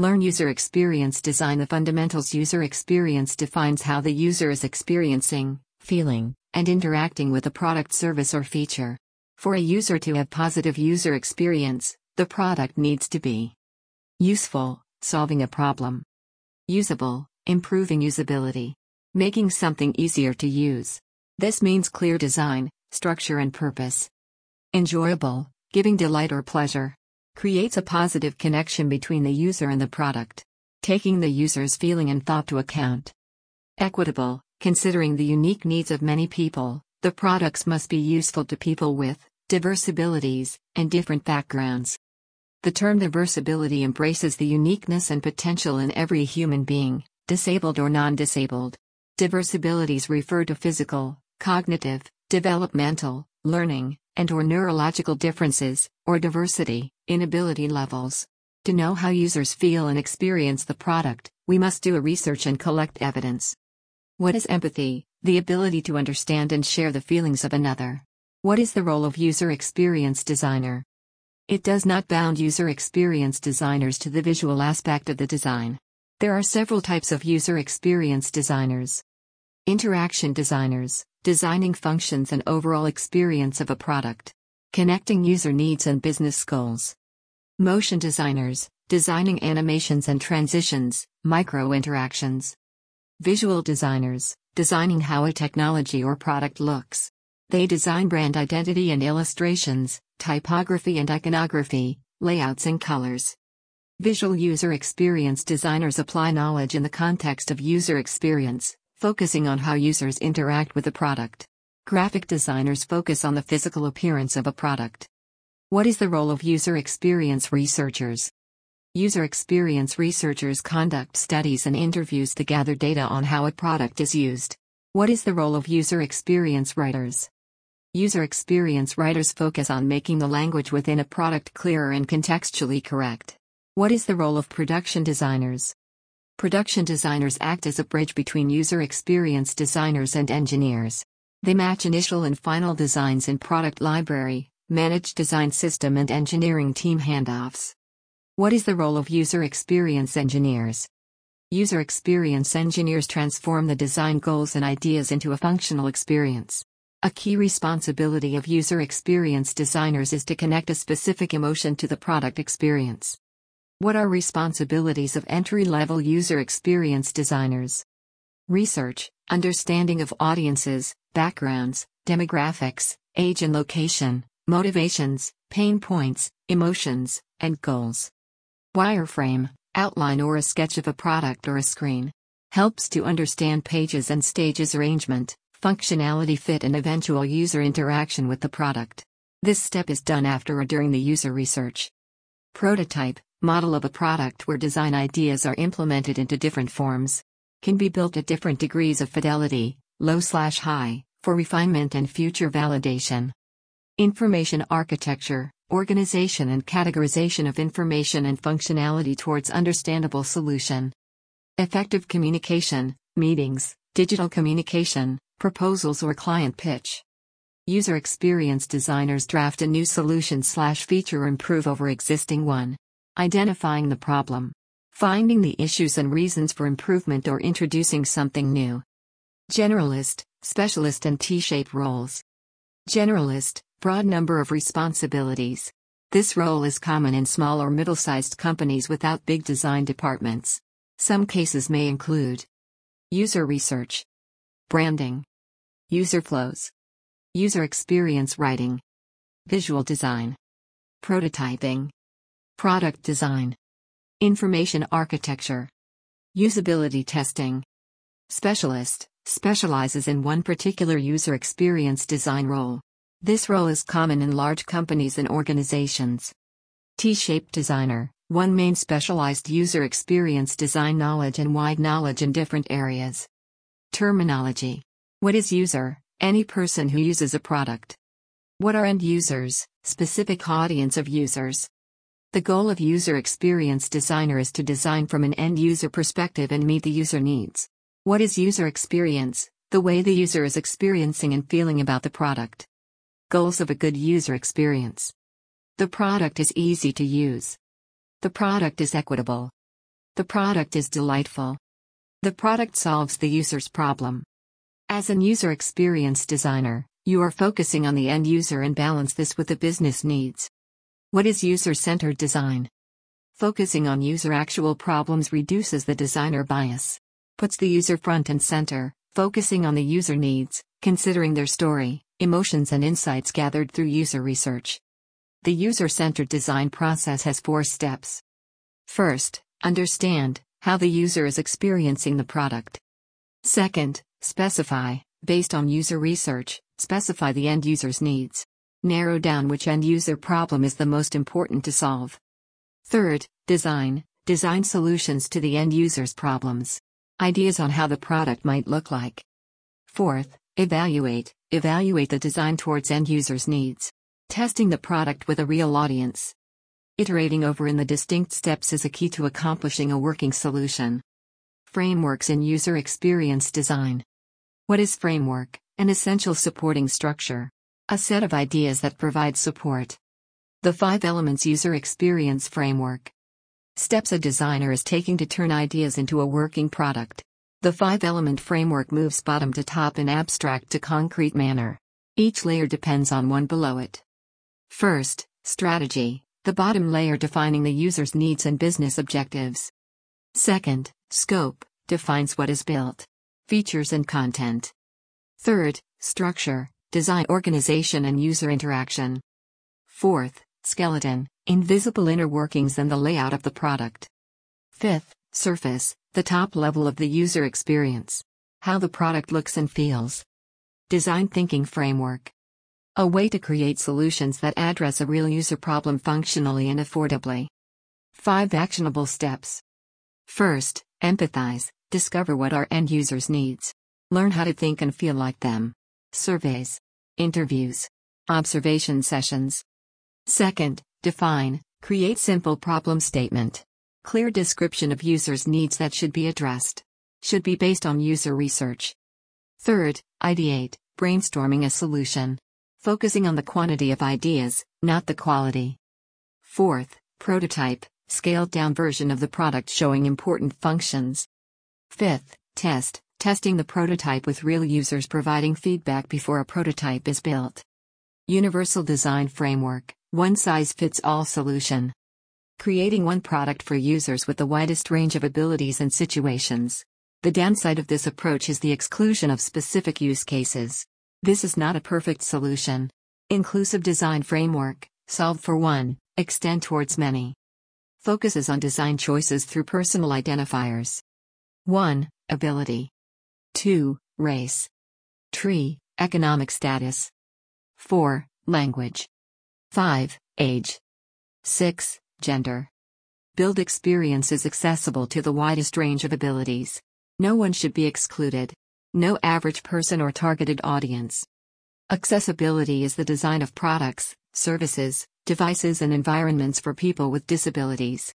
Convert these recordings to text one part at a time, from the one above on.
Learn user experience design. The fundamentals user experience defines how the user is experiencing, feeling, and interacting with a product, service, or feature. For a user to have positive user experience, the product needs to be useful, solving a problem, usable, improving usability, making something easier to use. This means clear design, structure, and purpose. Enjoyable, giving delight or pleasure. Creates a positive connection between the user and the product. Taking the user's feeling and thought to account. Equitable, considering the unique needs of many people, the products must be useful to people with diverse abilities and different backgrounds. The term diverse ability embraces the uniqueness and potential in every human being, disabled or non disabled. Diverse abilities refer to physical, cognitive, developmental, learning, and or neurological differences, or diversity, in ability levels. To know how users feel and experience the product, we must do a research and collect evidence. What is empathy? The ability to understand and share the feelings of another. What is the role of user experience designer? It does not bound user experience designers to the visual aspect of the design. There are several types of user experience designers. Interaction designers, designing functions and overall experience of a product, connecting user needs and business goals. Motion designers, designing animations and transitions, micro interactions. Visual designers, designing how a technology or product looks. They design brand identity and illustrations, typography and iconography, layouts and colors. Visual user experience designers apply knowledge in the context of user experience, focusing on how users interact with the product. Graphic designers focus on the physical appearance of a product. What is the role of user experience researchers? User experience researchers conduct studies and interviews to gather data on how a product is used. What is the role of user experience writers? User experience writers focus on making the language within a product clearer and contextually correct. What is the role of production designers? Production designers act as a bridge between user experience designers and engineers. They match initial and final designs in product library, manage design system and engineering team handoffs. What is the role of user experience engineers? User experience engineers transform the design goals and ideas into a functional experience. A key responsibility of user experience designers is to connect a specific emotion to the product experience. What are responsibilities of entry level user experience designers? Research, understanding of audiences, backgrounds, demographics, age and location, motivations, pain points, emotions, and goals. Wireframe, outline or a sketch of a product or a screen. Helps to understand pages and stages arrangement, functionality fit and eventual user interaction with the product. This step is done after or during the user research. Prototype, model of a product where design ideas are implemented into different forms. Can be built at different degrees of fidelity, low slash high, for refinement and future validation. Information architecture, organization and categorization of information and functionality towards understandable solution. Effective communication, meetings, digital communication, proposals or client pitch. User experience designers draft a new solution slash feature improve over existing one. Identifying the problem. Finding the issues and reasons for improvement or introducing something new. Generalist, specialist and T-shape roles. Generalist, broad number of responsibilities. This role is common in small or middle-sized companies without big design departments. Some cases may include user research, branding, user flows, user experience writing, visual design, prototyping, Product design. Information architecture. Usability testing. Specialist specializes in one particular user experience design role. This role is common in large companies and organizations. T-shaped designer, one main specialized user experience design knowledge and wide knowledge in different areas. Terminology. What is user? Any person who uses a product. What are end users? Specific audience of users. The goal of user experience designer is to design from an end user perspective and meet the user needs. What is user experience? The way the user is experiencing and feeling about the product. Goals of a good user experience. The product is easy to use. The product is equitable. The product is delightful. The product solves the user's problem. As an user experience designer, you are focusing on the end user and balance this with the business needs. What is user centered design? Focusing on user actual problems reduces the designer bias. Puts the user front and center, focusing on the user needs, considering their story, emotions, and insights gathered through user research. The user centered design process has four steps. First, understand how the user is experiencing the product. Second, specify, based on user research, specify the end user's needs. Narrow down which end user problem is the most important to solve. Third, design, design solutions to the end user's problems. Ideas on how the product might look like. Fourth, evaluate, evaluate the design towards end user's needs. Testing the product with a real audience. Iterating over in the distinct steps is a key to accomplishing a working solution. Frameworks in user experience design. What is framework? An essential supporting structure. A set of ideas that provide support. The 5 Elements User Experience Framework. Steps a designer is taking to turn ideas into a working product. The 5 element framework moves bottom to top in abstract to concrete manner. Each layer depends on one below it. First, strategy, the bottom layer defining the user's needs and business objectives. Second, scope, defines what is built, features and content. Third, structure, design organization and user interaction. Fourth, skeleton, invisible inner workings and the layout of the product. Fifth, surface, the top level of the user experience. How the product looks and feels. Design thinking framework. A way to create solutions that address a real user problem functionally and affordably. 5 actionable steps. First, empathize, discover what our end users needs. Learn how to think and feel like them. Surveys, interviews, observation sessions. Second, define, create simple problem statement. Clear description of users' needs that should be addressed. Should be based on user research. Third, ideate, brainstorming a solution. Focusing on the quantity of ideas, not the quality. Fourth, prototype, scaled down version of the product showing important functions. Fifth, test, testing the prototype with real users providing feedback before a prototype is built. Universal Design Framework One Size Fits All Solution. Creating one product for users with the widest range of abilities and situations. The downside of this approach is the exclusion of specific use cases. This is not a perfect solution. Inclusive Design Framework Solve for one, extend towards many. Focuses on design choices through personal identifiers. 1. Ability. 2. Race. 3. Economic status. 4. Language. 5. Age. 6. Gender. Build experiences accessible to the widest range of abilities. No one should be excluded. No average person or targeted audience. Accessibility is the design of products, services, devices, and environments for people with disabilities.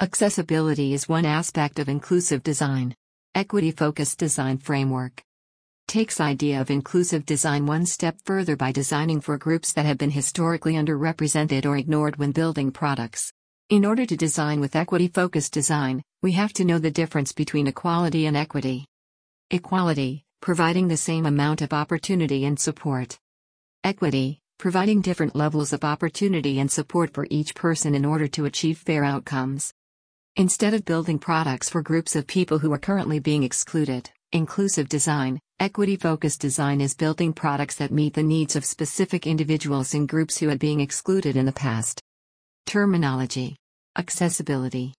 Accessibility is one aspect of inclusive design. Equity focused design framework takes idea of inclusive design one step further by designing for groups that have been historically underrepresented or ignored when building products. In order to design with equity focused design, we have to know the difference between equality and equity. Equality, providing the same amount of opportunity and support. Equity, providing different levels of opportunity and support for each person in order to achieve fair outcomes. Instead of building products for groups of people who are currently being excluded, inclusive design, equity focused design is building products that meet the needs of specific individuals and groups who had been excluded in the past. Terminology Accessibility.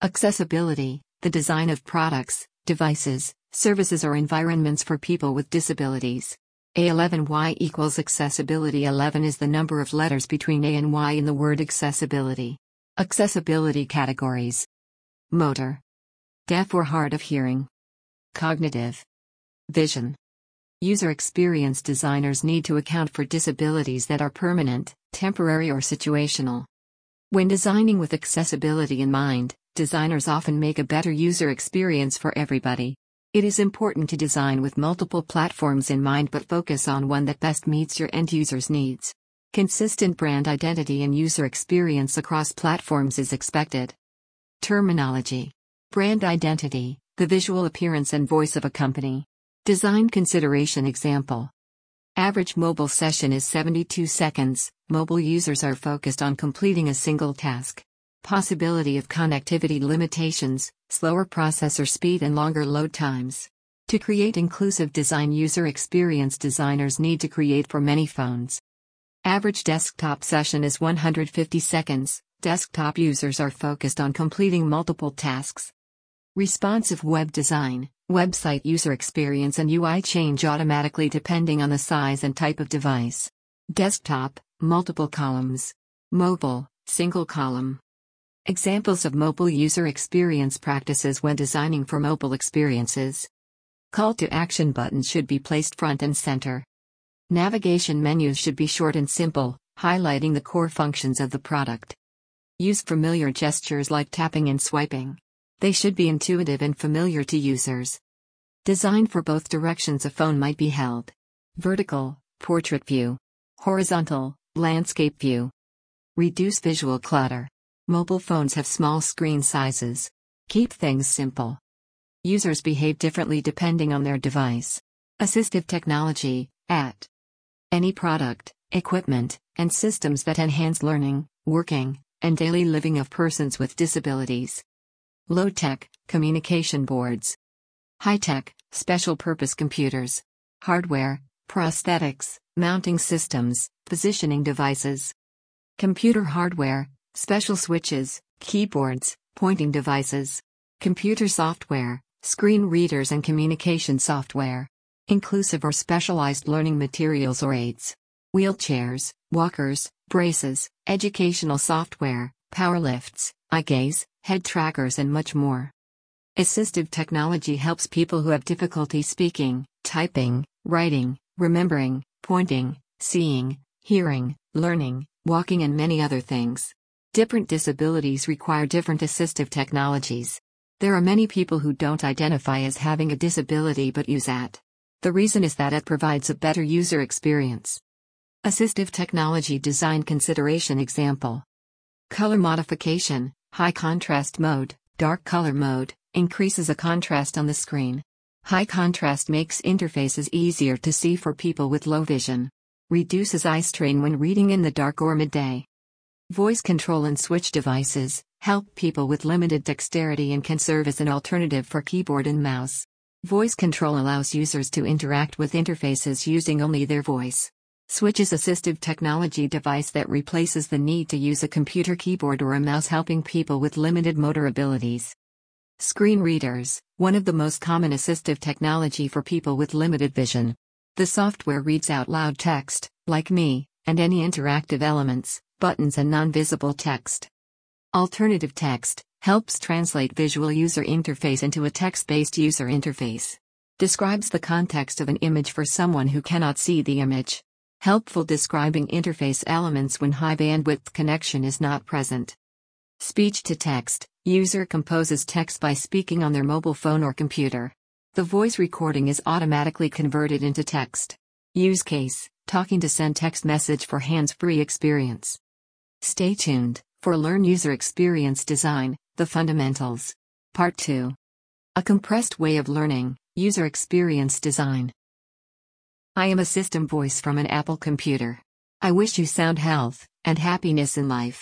Accessibility, the design of products, devices, services, or environments for people with disabilities. A11Y equals accessibility 11 is the number of letters between A and Y in the word accessibility. Accessibility categories Motor, Deaf or hard of hearing, Cognitive, Vision. User experience designers need to account for disabilities that are permanent, temporary, or situational. When designing with accessibility in mind, designers often make a better user experience for everybody. It is important to design with multiple platforms in mind but focus on one that best meets your end user's needs. Consistent brand identity and user experience across platforms is expected. Terminology Brand identity, the visual appearance and voice of a company. Design consideration example. Average mobile session is 72 seconds. Mobile users are focused on completing a single task. Possibility of connectivity limitations, slower processor speed, and longer load times. To create inclusive design, user experience designers need to create for many phones. Average desktop session is 150 seconds. Desktop users are focused on completing multiple tasks. Responsive web design, website user experience and UI change automatically depending on the size and type of device. Desktop, multiple columns. Mobile, single column. Examples of mobile user experience practices when designing for mobile experiences. Call to action buttons should be placed front and center. Navigation menus should be short and simple, highlighting the core functions of the product. Use familiar gestures like tapping and swiping. They should be intuitive and familiar to users. Design for both directions a phone might be held. Vertical, portrait view. Horizontal, landscape view. Reduce visual clutter. Mobile phones have small screen sizes. Keep things simple. Users behave differently depending on their device. Assistive technology, at any product, equipment, and systems that enhance learning, working, and daily living of persons with disabilities. Low tech, communication boards. High tech, special purpose computers. Hardware, prosthetics, mounting systems, positioning devices. Computer hardware, special switches, keyboards, pointing devices, computer software, screen readers, and communication software, inclusive or specialized learning materials or aids, wheelchairs, walkers, braces, educational software, power lifts, eye gaze, head trackers, and much more. Assistive technology helps people who have difficulty speaking, typing, writing, remembering, pointing, seeing, hearing, learning, walking, and many other things. Different disabilities require different assistive technologies. There are many people who don't identify as having a disability but use AT. The reason is that it provides a better user experience. Assistive technology design consideration example Color modification, high contrast mode, dark color mode, increases a contrast on the screen. High contrast makes interfaces easier to see for people with low vision. Reduces eye strain when reading in the dark or midday. Voice control and switch devices help people with limited dexterity and can serve as an alternative for keyboard and mouse. Voice control allows users to interact with interfaces using only their voice. Switch is assistive technology device that replaces the need to use a computer keyboard or a mouse helping people with limited motor abilities. Screen readers, one of the most common assistive technology for people with limited vision. The software reads out loud text, like me, and any interactive elements, buttons and non-visible text. Alternative text helps translate visual user interface into a text-based user interface. Describes the context of an image for someone who cannot see the image. Helpful describing interface elements when high bandwidth connection is not present. Speech to text user composes text by speaking on their mobile phone or computer. The voice recording is automatically converted into text. Use case talking to send text message for hands free experience. Stay tuned for Learn User Experience Design The Fundamentals. Part 2. A compressed way of learning user experience design. I am a system voice from an Apple computer. I wish you sound health and happiness in life.